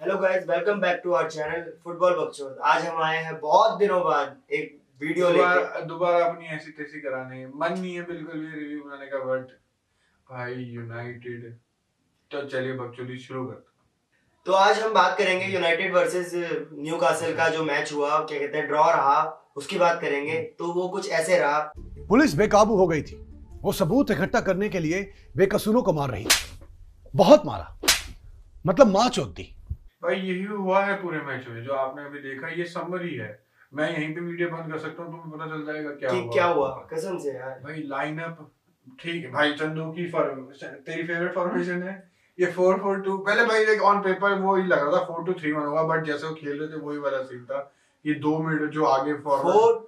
Hello guys welcome back to our channel football बकचोद आज हम आए हैं बहुत दिनों बाद एक वीडियो लेके। दोबारा दोबारा अपनी ऐसी तैसी कराने। मन नहीं है बिल्कुल भी रिव्यू बनाने का बट भाई यूनाइटेड तो चलिए बकचोदी शुरू करते तो आज हम बात करेंगे यूनाइटेड वर्सेस न्यू का जो मैच हुआ क्या कहते हैं ड्रॉ रहा उसकी बात करेंगे। तो वो कुछ ऐसे रहा। पुलिस बेकाबू हो गई थी। वो सबूत इकट्ठा करने के लिए बेकसूरों को मार रही थी। बहुत मारा। मतलब माँ चौथ दी। भाई यही हुआ है पूरे मैच में जो आपने अभी देखा ये समरी है। मैं यहीं पे वीडियो बंद कर सकता हूँ तुम्हें पता चल जाएगा क्या हुआ। क्या हुआ? कसम से यार। भाई लाइनअप ठीक है भाई चंदू की फॉर्म तेरी फेवरेट फॉर्मेशन है। ये फोर फोर टू पहले भाई एक ऑन पेपर वो ही लग रहा था फोर टू थ्री वन होगा बट जैसे वो खेल रहे थे वही वाला सीन था। ये दो मिनट जो आगे फोर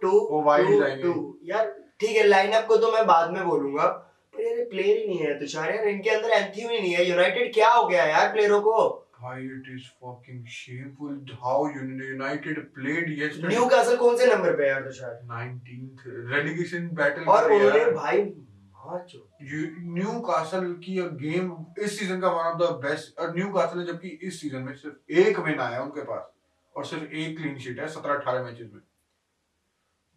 टू वो टू जाएँगे। टू यार ठीक है लाइनअप को तो मैं बाद में बोलूँगा पर यार प्लेयर ही नहीं है तुषार। यार इनके अंदर एंथम ही नहीं है। यूनाइटेड क्या हो गया यार प्लेयरों को? भाई it is fucking shameful how United played yesterday. Newcastle कौन से नंबर पे है यार तुषार 19th relegation battle और उन्होंने भाई मार चो न्यू कासल की गेम इस सीज़न का वन ऑफ़ द बेस्ट और न्यू कासल जबकि इस सीज़न में सिर्फ़ एक विन आया उनके पास और सिर्फ़ एक क्लीन शीट है सत्रह अठारह मैचेस में।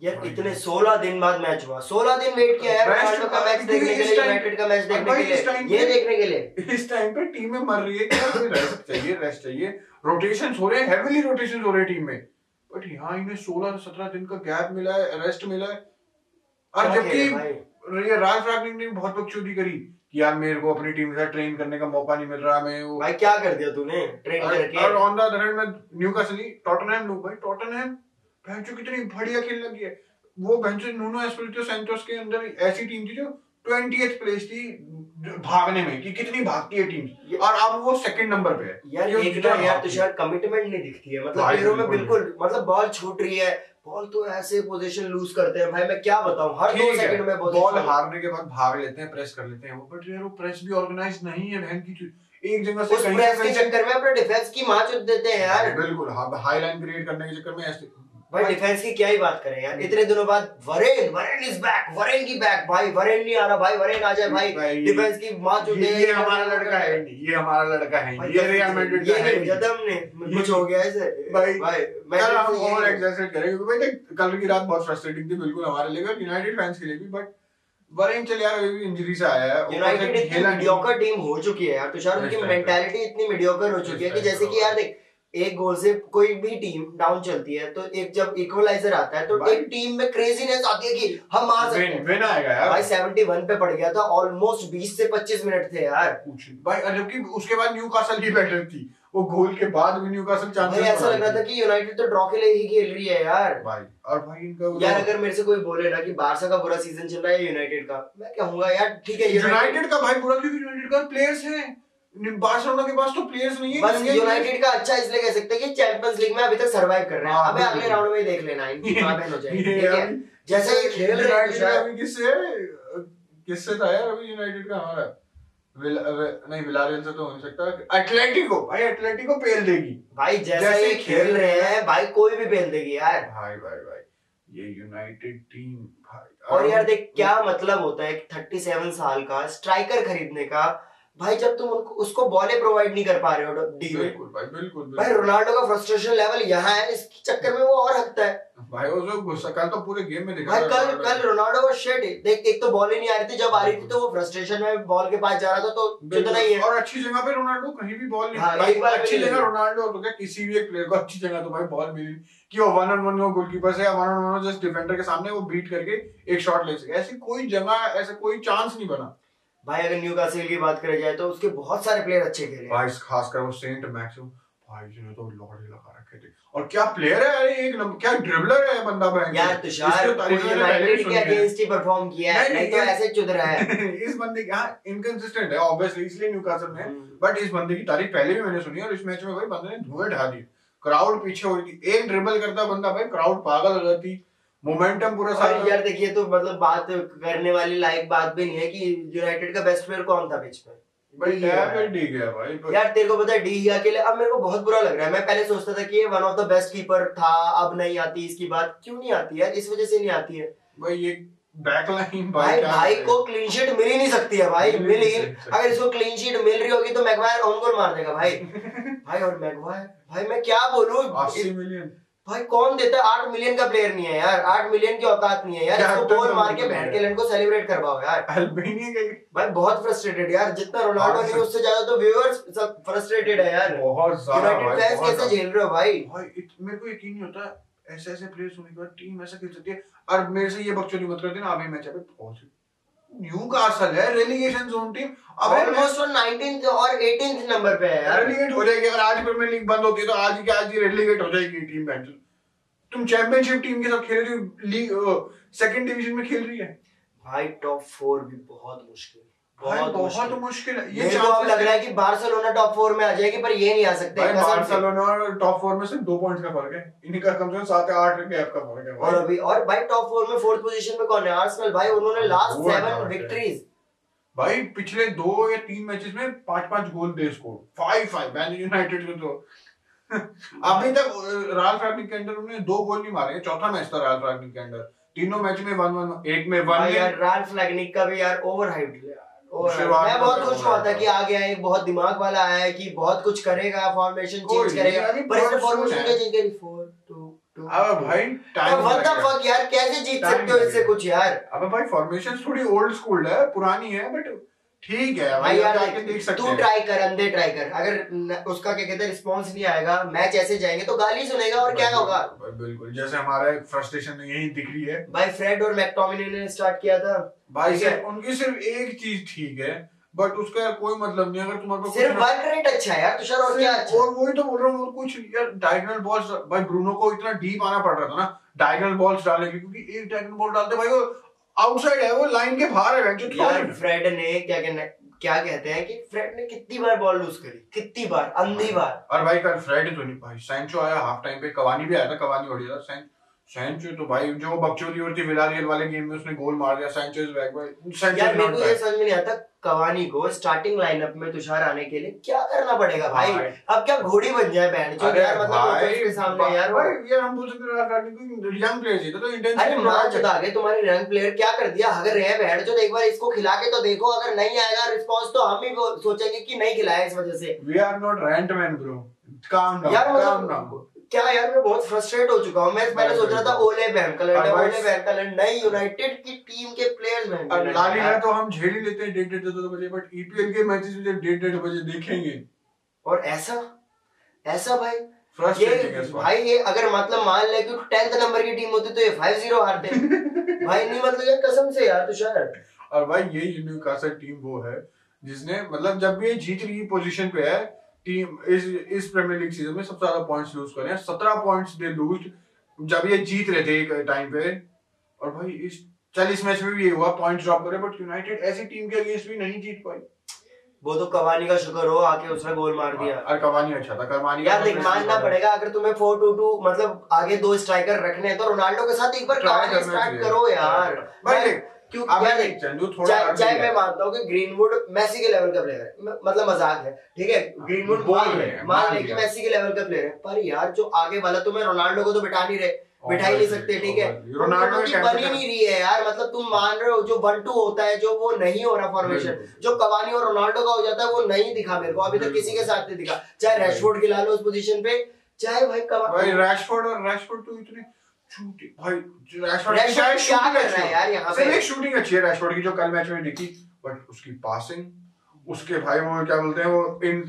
यार इतने 16 दिन बाद मैच हुआ। 16 दिन वेट किया यार रोनाल्डो का मैच देखने के लिए यूनाइटेड का मैच देखने के लिए। ये देखने के लिए। इस टाइम पे टीम में मर रही है कि रेस्ट चाहिए रेस्ट चाहिए। रोटेशन हो रहे हैं हेवीली रोटेशन हो रहे हैं टीम में। बट यहाँ इन्हें सोलह सत्रह दिन का गैप मिला है रेस्ट मिला है। और जबकि राज रागनिक ने बहुत बकचोदी करी कि यार मेरे को अपनी टीम के साथ ट्रेन करने का मौका नहीं मिल रहा मैं वो भाई क्या कर दिया तूने? ट्रेन करके। और ऑन द अदर हैंड में न्यूकासल ही टॉटनहैम लोग भाई टॉटनहैम भैंचो कितनी बढ़िया खेलने लगी है। वो भैंचो नूनो एस्पिरितो सैंटोस के अंदर ऐसी टीम थी जो 20th प्लेस थी भागने में कि कितनी भागती है टीम। और अब वो सेकंड नंबर पे है। यार एक जितना यार। तुषार कमिटमेंट नहीं दिखती है। मतलब प्लेयरों में बिल्कुल। मतलब बॉल छूट रही है बॉल तो ऐसे पोजीशन लूज करते हैं। भाई मैं क्या बताऊँ? हर दो सेकंड में बॉल हारने के बाद भाग लेते हैं प्रेस कर लेते हैं वो बट यार वो प्रेस भी ऑर्गेनाइज नहीं है बहन की एक जगह से कहीं के चक्कर में अपने डिफेंस की मार चुद देते हैं यार। बिल्कुल हाई लाइन क्रिएट करने के चक्कर में ऐसे भाई डिफेंस की क्या ही बात करें यार। इतने दिनों बाद Warren Warren is back Warren की बैक भाई वरेन नहीं आ रहा भाई वरेन आ जाए भाई। डिफेंस की मार चुद ये, ये हमारा लड़का है ये हमारा लड़का है ये रियल मैड्रिड का है नहीं। जब कुछ हो गया ऐसे भाई, भाई यार हम मैं ओवर एग्जैजरेट करेंगे क्योंकि भाई कल की रात बहुत फ्रस्ट्रेटिंग थी बिल्कुल हमारे लिए यूनाइटेड फैंस के लिए भी बट वरेन चल यार अभी भी इंजरी से आया है यूनाइटेड इतनी। मीडियोकर टीम हो चुकी है यार तुषार उनकी मेंटालिटी इतनी मीडियोकर हो चुकी है कि जैसे कि यार देख एक गोल से कोई भी टीम डाउन चलती है तो एक जब इक्वलाइजर आता है तो एक टीम में क्रेजीनेस आती है कि हम मार सकते हैं। विन आएगा यार। भाई 71 पे पड़ गया था ऑलमोस्ट 20 से 25 मिनट थे यार। भाई जबकि उसके बाद न्यूकासल ही बेटर थी। वो गोल के बाद भी न्यूकासल भाई चांसेस ऐसा लग रहा था कि यूनाइटेड तो ड्रॉ के लिए ही खेल रही है यार। भाई और भाई इनका यार अगर मेरे से कोई बोले ना कि बारसा का बुरा सीज़न चल रहा है यूनाइटेड का मैं कहूँगा यार ठीक है यूनाइटेड यूनाइटेड का भाई बुरा क्योंकि यूनाइटेड का प्लेयर्स हैं। बार्सिलोना के पास तो प्लेयर्स नहीं है बस यूनाइटेड का अच्छा इसलिए कह सकते हैं कि चैंपियंस लीग में अभी तक सरवाइव कर रहे हैं। हाँ, अबे अगले राउंड में देख लेना इनकी हो जाएगी ठीक है? जैसे ये खेल रहे हैं किससे? किससे था यार अभी यूनाइटेड का? हमारा विल, नहीं विलारियल से तो हो नहीं सकता। एटलेटिको भाई एटलेटिको पेल देगी। भाई जैसा जैसे ये खेल रहे हैं भाई कोई भी फेल देगी यार। भाई भाई भाई ये यूनाइटेड टीम भाई और यार देख क्या मतलब होता है थर्टी सेवन साल का स्ट्राइकर खरीदने का भाई जब तुम उनको उसको बॉले प्रोवाइड नहीं कर पा रहे हो डी में। बिल्कुल भाई बिल्कुल भाई रोनाल्डो का फ्रस्ट्रेशन लेवल यहाँ है इस चक्कर में वो और हकता है। भाई उसको गुस्सा कल तो पूरे गेम में दिखा भाई कल। कल रोनाल्डो का शेट देख एक तो बॉल ही नहीं आ रही थी जब आ रही थी तो वो फ्रस्ट्रेशन में बॉल के पास जा रहा था तो जितना ही है। और अच्छी जगह पे रोनाल्डो कहीं भी बॉल नहीं हाँ, भाई, एक बार अच्छी जगह रोनाल्डो तो क्या किसी भी एक प्लेयर को अच्छी जगह तो भाई बॉल मिली कि वो वन ऑन वन हो गोलकीपर से one on one just defender के सामने वो बीट करके एक शॉट ले सके। ऐसी कोई जगह ऐसा कोई चांस नहीं बना। भाई अगर न्यू कासिल की बात करी जाए तो उसके बहुत सारे प्लेयर अच्छे खेले भाई खासकर वो सेंट मैक्सिम भाई जी तो लॉरी लगा रखे थे। और क्या प्लेयर है अरे एक नंबर क्या ड्रिबलर है बंदा भाई? यार तुषार यूनाइटेड के अगेंस्ट ही। परफॉर्म किया है नहीं, तो ऐसे चुद रहा है। इस बंदे का हाँ इनकंसिस्टेंट है ऑब्वियसली इसलिए न्यूकासल में। हम्म। बट इस बंदे की तारीफ़ पहले भी मैंने सुनी और इस मैच में भाई बंदे ने धुएँ ढा दिए। क्राउड पीछे हो रही थी। एक ड्रिबल करता बंदा भाई क्राउड पागल हो जाती। मोमेंटम पूरा सारा। यार देखिए तो मतलब बात करने वाली लायक बात भी नहीं है कि यूनाइटेड का बेस्ट प्लेयर कौन था पिच पे। भाई डी गया। टैब डी गया भाई यार तेरे को पता है डी के लिए अब मेरे को बहुत बुरा लग रहा है। मैं पहले सोचता था कि ये one of the best keeper था अब नहीं आती इसकी बात। क्यों नहीं आती यार? इस वजह से नहीं आती है। भाई ये बैकलाइन भाई क्या भाई को क्लीन शीट मिल ही नहीं सकती है भाई मिल मिल ही अगर इसको क्लीन शीट मिल रही होगी तो मैगवायर ऑन गोल मार देगा भाई। भाई और मैगवायर भाई मैं क्या बोलूँ? मिलियन भाई कौन देता है? आठ मिलियन का प्लेयर नहीं है यार। आठ मिलियन की औकात नहीं है यार। इसको Captain बॉल मार के है। के लन को सेलिब्रेट करवाओ यार। अल्बेनिया के भाई बहुत फ्रस्ट्रेटेड यार। जितना रोनाल्डो नहीं उससे ज़्यादा तो व्यूअर्स सब फ्रस्ट्रेटेड है यार। बहुत ज़्यादा यूनाइटेड फैंस कैसे झेल रहे हो भाई? भाई मेरे को यकीन नहीं होता ऐसे ऐसे प्लेयर्स होने के बाद टीम ऐसा खेल सकती है। और मेरे से ये बकचोदी मत करते ना अभी मैच अबे पहुँच। न्यू कासल है रेलीगेशन जोन टीम अब ऑलमोस्ट वो 19th और 18th नंबर पे है यार। रेलीगेट हो जाएगी। अगर आज प्रीमियर लीग बंद होती है तो आज ही के आज ही रेलीगेट हो जाएगी टीम बेंच तुम चैंपियनशिप टीम के साथ खेल रही हो लीग सेकंड डिवीज़न में खेल रही है? भाई टॉप फोर भी बहुत मुश्किल बहुत बहुत मुश्किल। है। ये को अब लग रहा है। कि बार्सिलोना टॉप फोर में आ जाएगी पर ये नहीं आ सकते। बार्सिलोना टॉप फोर में सिर्फ़ दो पॉइंट्स का फ़र्क है। कम से कम सात या आठ गैप का फ़र्क है और अभी और भाई टॉप फोर में फोर्थ पोजीशन में कौन है? आर्सेनल भाई उन्होंने लास्ट सेवन विक्ट्रीज भाई पिछले दो या तीन मैचेस में पाँच पाँच गोल दे score five five Man United को तो। अभी तक राल फैब्रिक के अंदर उन्होंने दो गोल नहीं मारे चौथा मैच था राल फैब्रिक के अंदर तीनों मैच में वन वन एक में वन यार में राल्फ लैगनिक का भी यार ओवर हाइप मैं बहुत खुश हुआ था कि आ गया एक बहुत दिमाग वाला आया है कि बहुत कुछ करेगा फॉर्मेशन चेंज करेगा। पर इसने फॉर्मेशन क्या चेंज करी 4 2 2 अब भाई टाइम व्हाट द फक यार कैसे जीत सकते हो इससे कुछ यार? अबे भाई फॉर्मेशन थोड़ी ओल्ड स्कूल है पुरानी है बट ठीक है भाई यार देख सकते तू ट्राई कर अंधे ट्राई कर। अगर न- उसका क्या कहते हैं रिस्पांस नहीं आएगा मैच ऐसे जाएँगे तो गाली सुनेगा और क्या होगा? बिल्कुल जैसे हमारा फ्रस्ट्रेशन यही दिख रही है। भाई फ्रेड और मैकटोमिनी ने स्टार्ट किया था। भाई सिर्फ़ उनकी सिर्फ़ एक चीज़ ठीक है बट उसका कोई मतलब नहीं अगर तुम्हारे पास सिर्फ़ वर्क रेट अच्छा है यार तुषार और क्या अच्छा और वही तो बोल रहा हूँ कुछ यार डायगोनल बॉल्स भाई ब्रूनो को इतना डीप आना पड़ रहा था ना डायगोनल बॉल्स डालने के लिए, क्योंकि एक डायगोनल बॉल डालते भाई वो आउटसाइड है वो लाइन के बाहर है जो यार फ्रेड ने क्या कहना क्या कहते हैं कि फ्रेड ने कितनी बार बॉल लूज करी? कितनी बार? अंधी बार। और भाई कल फ्रेड तो नहीं भाई सैंचो आया हाफ़ टाइम पे कवानी भी आया था कवानी बढ़िया था सैंचो तो भाई जो बकचोदी और थी विलारियल वाले गेम में उसने गोल मार दिया सैंचो इज़ बैक भाई सैंचो यार मेरे को ये समझ में नहीं आता कवानी को स्टार्टिंग लाइनअप में तुषार आने के लिए क्या करना पड़ेगा भाई? भाई। अब क्या घोड़ी बन जाए बैंड जो यार मतलब भाई लोकल्स के सामने यार भाई यार हम बोल सकते हैं यार यंग प्लेयर चाहिए था तो अरे इंटेंसिटी मान चुका गए तुम्हारे रंग प्लेयर क्या कर दिया? अगर रहे बैठ जो एक बार इसको खिला के तो देखो अगर नहीं आएगा रिस्पांस तो हम ही सोचेंगे कि नहीं खिलाया इस वजह से। We are not rent man bro calm down यार काम मतलब डाउन क्या यार मैं बहुत फ्रस्ट्रेट हो चुका हूँ। मैं पहले सोच रहा था ओले भाई- ओले बैंकलैंड नहीं यूनाइटेड की टीम के प्लेयर्स और ला लीगा तो हम झेल ही लेते हैं डेढ़ डेढ़ दो दो बजे बट ईपीएल के मैचेस में जब डेढ़ डेढ़ बजे देखेंगे। और ऐसा? ऐसा भाई? ये भाई ये अगर मतलब मान ले कि टेंथ नंबर की टीम होती तो ये फाइव ज़ीरो हारते। भाई नहीं मतलब ये कसम से यार तुषार और भाई ये न्यूकासल टीम वो है जिसने मतलब जब भी ये जीत रही पोजीशन पे है टीम इस इस प्रीमियर लीग सीज़न में सबसे ज़्यादा पॉइंट्स लूज करे हैं। सत्रह पॉइंट्स दे लूज जब ये जीत रहे थे एक टाइम पे। और भाई इस चल इस मैच में भी ये हुआ पॉइंट्स ड्रॉप करे बट यूनाइटेड ऐसी टीम के अगेंस्ट भी नहीं जीत पाई। वो तो कवानी का शुक्र हो आके उसने गोल मार दिया। और कवानी अच्छा था कवानी यार देख मानना पड़ेगा अगर तुम्हें फोर टू टू मतलब आगे दो स्ट्राइकर रखने हैं तो रोनाल्डो के साथ एक बार स्टार्ट करो यार। भाई चाहे। मैं मानता हूँ कि ग्रीनवुड मैसी के लेवल का प्लेयर है। मतलब मज़ाक है ठीक है? ग्रीनवुड मान रहे मान मान कि मैसी के लेवल का प्लेयर है। पर यार जो आगे वाला तुम्हें रोनाल्डो को तो बिठा नहीं रहे बिठा ही नहीं सकते ठीक है? रोनाल्डो की बन ही नहीं रही है यार। मतलब तुम मान रहे हो जो वन टू होता है जो वो नहीं हो रहा फॉर्मेशन जो कवानी और रोनाल्डो का हो जाता है वो नहीं दिखा मेरे को। अभी तक किसी के साथ नहीं दिखा। चाहे रैशफोर्ड खिला लो उस पोजीशन पे चाहे भाई भाई कवानी रैशफोर्ड और रैशफोर्ड तो इतने छूटे भाई रैशफोर्ड की अच्छी है यार यहाँ पे। एक शूटिंग अच्छी है रैशफोर्ड की जो कल मैच में दिखी बट उसकी पासिंग उसके भाई वो क्या बोलते हैं वो इन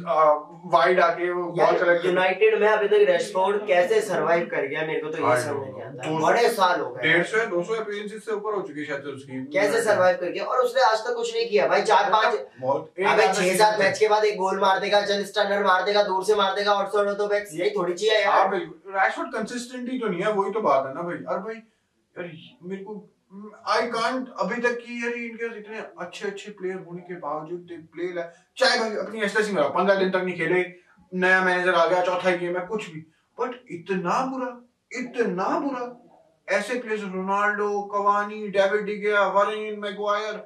वाइड आके वो बॉल यार कलेक्ट यूनाइटेड में अभी तक रैशफोर्ड कैसे सरवाइव कर गया मेरे को तो ये समझ नहीं आता। बड़े साल हो गए। डेढ़ सौ या दो सौ अपीयरेंसेस से ऊपर हो चुकी है शायद उसकी। कैसे सरवाइव कर गया? और उसने आज तक कुछ नहीं किया। भाई चार पाँच अबे आधा छह सात मैच के बाद एक गोल मार देगा चल स्टनर मार देगा दूर से मार देगा आउटसाइड हो तो बैक्स यही थोड़ी चाहिए हाँ यार। बिल्कुल। रैशफोर्ड कंसिस्टेंटी तो नहीं है वही तो बात है ना भाई। और भाई यार मेरे को आई कांट अभी तक की यार इनके पास इतने अच्छे अच्छे प्लेयर होने के बावजूद दे प्ले चाहे भाई अपनी एसएससी में पंद्रह दिन तक नहीं खेले, नया मैनेजर आ गया, चौथा गेम है, कुछ भी। बट इतना बुरा इतना बुरा। ऐसे players Ronaldo, Cavani, David De Gea Varane, Maguire.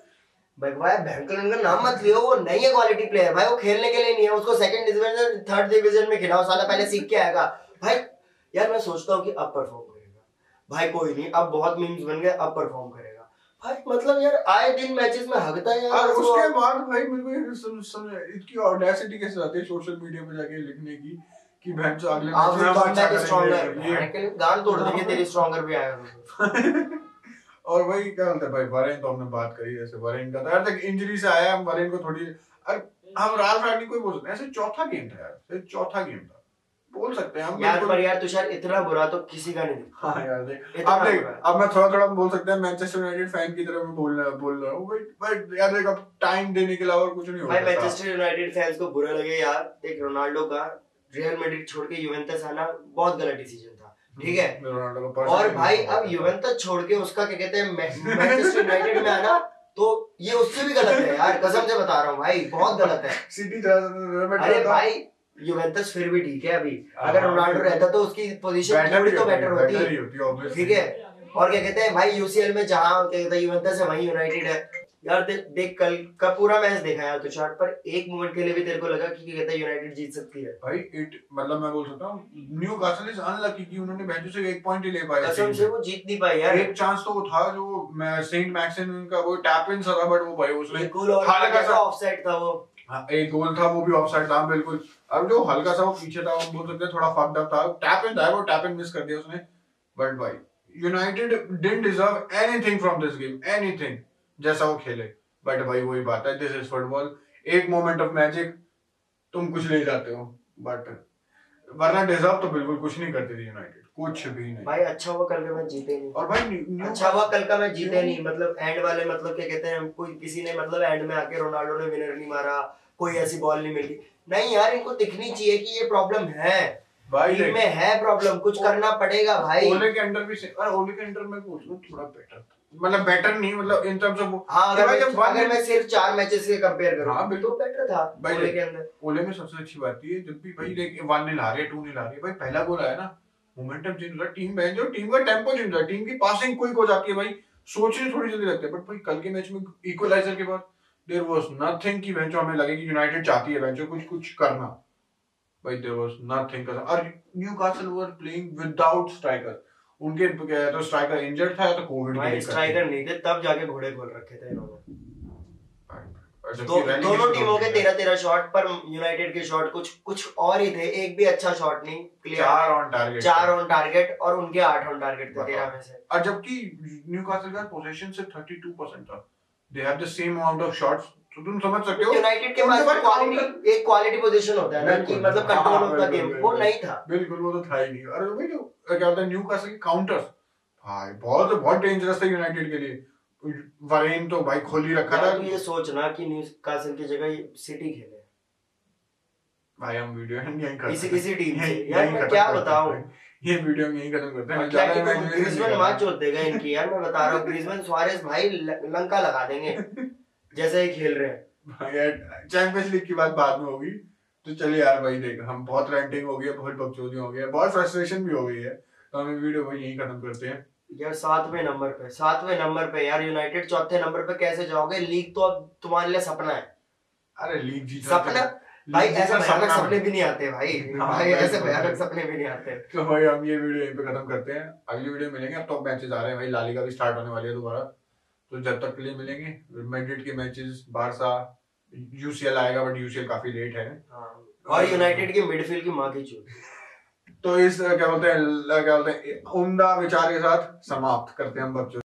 भाई भाई भयंकर का नाम मत लियो, वो नहीं है क्वालिटी प्लेयर भाई वो खेलने के लिए नहीं है, उसको सेकंड डिवीज़न थर्ड डिवीज़न में खिलाओ साला पहले सीख के आएगा। भाई, यार मैं सोचता हूँ कि अब परफॉर्म भाई कोई नहीं अब बहुत मीम्स बन गए अब परफॉर्म करेगा। भाई मतलब यार आए दिन मैचेस में हगता है यार उसके बाद भाई मेरे को ये सम, सम, इसकी ऑडेसिटी कैसे आती है सोशल मीडिया पे जाके लिखने की कि बहन चो अगले मैच में अच्छा करेंगे गान तोड़ देंगे तेरी स्ट्रॉन्गर भी आएगा और वही क्या बोलते हैं भाई वरेन तो हमने बात करी जैसे वरेन का था। यार तक इंजरी से आया हम वरेन को थोड़ी और हम राल रानी कोई बोल सकते हैं ऐसे चौथा गेम था यार चौथा गेम था। बोल सकते हैं हम यार पर यार तुषार इतना बुरा तो किसी का नहीं हाँ यार देख अब देख अब मैं थोड़ा थोड़ा बोल सकते हैं मैनचेस्टर यूनाइटेड फ़ैन की तरह मैं बोल रहा बोल रहा हूँ। बट बट यार देख अब टाइम देने के अलावा कुछ नहीं हो भाई मैनचेस्टर यूनाइटेड फैंस को बुरा लगे यार। देख रोनाल्डो का रियल मैड्रिड छोड़ के यूवेंटस आना बहुत गलत डिसीज़न था। ठीक है? और भाई अब। यूवेंटस छोड़ के उसका क्या कहते हैं मैनचेस्टर यूनाइटेड में आना तो ये उससे भी गलत है यार। कसम से बता रहा हूँ भाई बहुत गलत है। सिटी अरे भाई यूवेंटस फिर भी ठीक है अभी। अगर हाँ, रोनाल्डो रहता तो उसकी पोजीशन थोड़ी तो बेटर होती ही। ठीक है? और क्या कहते हैं भाई यूसीएल में जहाँ क्या कहते हैं यूवेंटस है वहीं यूनाइटेड है। यार देख देख कल का पूरा मैच देखा यार तुषार पर। एक मोमेंट के लिए भी तेरे को लगा कि क्या कहते हैं यूनाइटेड जीत सकती है। भाई इट मतलब मैं बोल सकता हूँ न्यू कासल इज़ अनलकी कि उन्होंने बेंचो से एक पॉइंट ही ले पाया कसम से वो जीत नहीं पाई यार। एक चांस तो वो था जो सेंट मैक्सिन का वो टैप इन था बट वो भाई उसने हल्का ऑफसाइड था वो। हाँ, एक गोल था, वो भी ऑफसाइड था बिल्कुल। अब जो हल्का सा वो पीछे था, वो बोल सकते हैं थोड़ा फक्ड अप था। टैप इन था, वो टैप इन मिस कर दिया उसने। बट भाई United didn't deserve anything from this game anything जैसा वो खेले। बट भाई, वही बात है दिस इज़ फुटबॉल एक मोमेंट ऑफ़ मैजिक तुम कुछ ले जाते हो बट वरना डिजर्व तो बिल्कुल कुछ नहीं करती थी यूनाइटेड कुछ भी नहीं। भाई अच्छा हुआ कल का मैच जीते नहीं। और भाई अच्छा हुआ कल का मैच जीते नहीं। मतलब एंड वाले मतलब क्या कहते हैं कोई किसी ने मतलब एंड में आके रोनाल्डो ने विनर नहीं मारा कोई ऐसी बॉल नहीं मिली। नहीं यार इनको दिखनी चाहिए कि ये प्रॉब्लम है। भाई में है प्रॉब्लम कुछ करना पड़ेगा भाई। ओले के अंडर भी और ओले के अंडर में थोड़ा बेटर मतलब बेटर नहीं मतलब इन टर्म्स ऑफ़ हाँ अगर मैं, जब अगर मैं सिर्फ़ चार मैचेस के कंपेयर करूँ हाँ, बिल्कुल। तो बेटर था भाई ओले के अंदर। ओले में सबसे अच्छी बात ये है, जब भी भाई देख वन नील आ रही है टू नील आ रही। भाई पहला गोल आया ना मोमेंटम चेंज हो रहा है टीम बहन जो टीम का टेंपो चेंज हो रहा है टीम की पासिंग क्विक हो जाती है भाई। सोचने थोड़ी जल्दी लगती है बट भाई कल के मैच में इक्वलाइजर के बाद देयर वाज नथिंग कि बेंचो हमें लगे कि यूनाइटेड चाहती है बेंचो कुछ कुछ करना। भाई देयर वाज नथिंग और Newcastle were playing without striker उनके तो स्ट्राइकर इंजर्ड था या तो कोविड स्ट्राइकर नहीं थे तब जाके घोड़े खोल रखे थे इन्होंने। दो, तो दोनों टीमों के तेरह तेरह शॉट पर यूनाइटेड के शॉट कुछ कुछ और ही थे। एक भी अच्छा शॉट नहीं क्लियर चार ऑन टारगेट चार ऑन टारगेट और उनके आठ ऑन टारगेट थे तेरह में से। और जबकि न्यूकासल का पोजीशन से 32% था। They have the same amount of shots तो तुम समझ सकते हो। यूनाइटेड के पास क्वालिटी एक क्वालिटी पोजीशन होता है ना कि मतलब कंट्रोल ऑफ़ द गेम वो नहीं था। बिल्कुल। वो तो था ही नहीं। और वही जो क्या होता है न्यूकासल के काउंटर्स भाई बहुत बहुत डेंजरस था यूनाइटेड के लिए। वरेन तो भाई खोल ही रखा था। ये सोचना कि न्यूकासल की जगह सिटी खेले। भाई हम वीडियो यहीं खत्म इसी इसी टीम से। यार मैं क्या बताऊँ? ये वीडियो यहीं खत्म करते हैं। ज़्यादा imagination ग्रीजमैन मार करना। देगा इनकी यार मैं बता रहा हूँ ग्रीजमैन सुआरेज भाई लंका लगा देंगे जैसे ही खेल रहे हैं। भाई यार चैंपियंस लीग की बात बाद में होगी। तो चलिए यार भाई देख हम बहुत रेंटिंग हो गई है बहुत बकचोदी हो गई है बहुत फ्रस्ट्रेशन भी हो गई है। तो हम वीडियो को यहीं खत्म करते हैं। यार सातवें नंबर पे सातवें नंबर पे यार यूनाइटेड चौथे नंबर पे कैसे जाओगे? लीग तो अब तुम्हारे लिए सपना है। अरे लीग जीतना सपना? भाई ऐसे भयानक सपने भी नहीं आते भाई। हाँ, भाई ऐसे भयानक सपने भी नहीं आते। तो भाई हम ये वीडियो यहीं पे खत्म करते हैं। अगली वीडियो मिलेंगे अब तो मैचेस आ रहे हैं भाई। लालिगा भी स्टार्ट होने वाली है दोबारा। तो जब तक के लिए मिलेंगे। मैड्रिड के मैचेस बारसा यूसीएल आएगा बट यूसीएल काफ़ी लेट है। हाँ। और यूनाइटेड की मिडफील्ड की माँ की चूत। तो इस, क्या बोलते हैं, क्या बोलते हैं, उमदा विचार के साथ समाप्त करते हैं हम बच्चों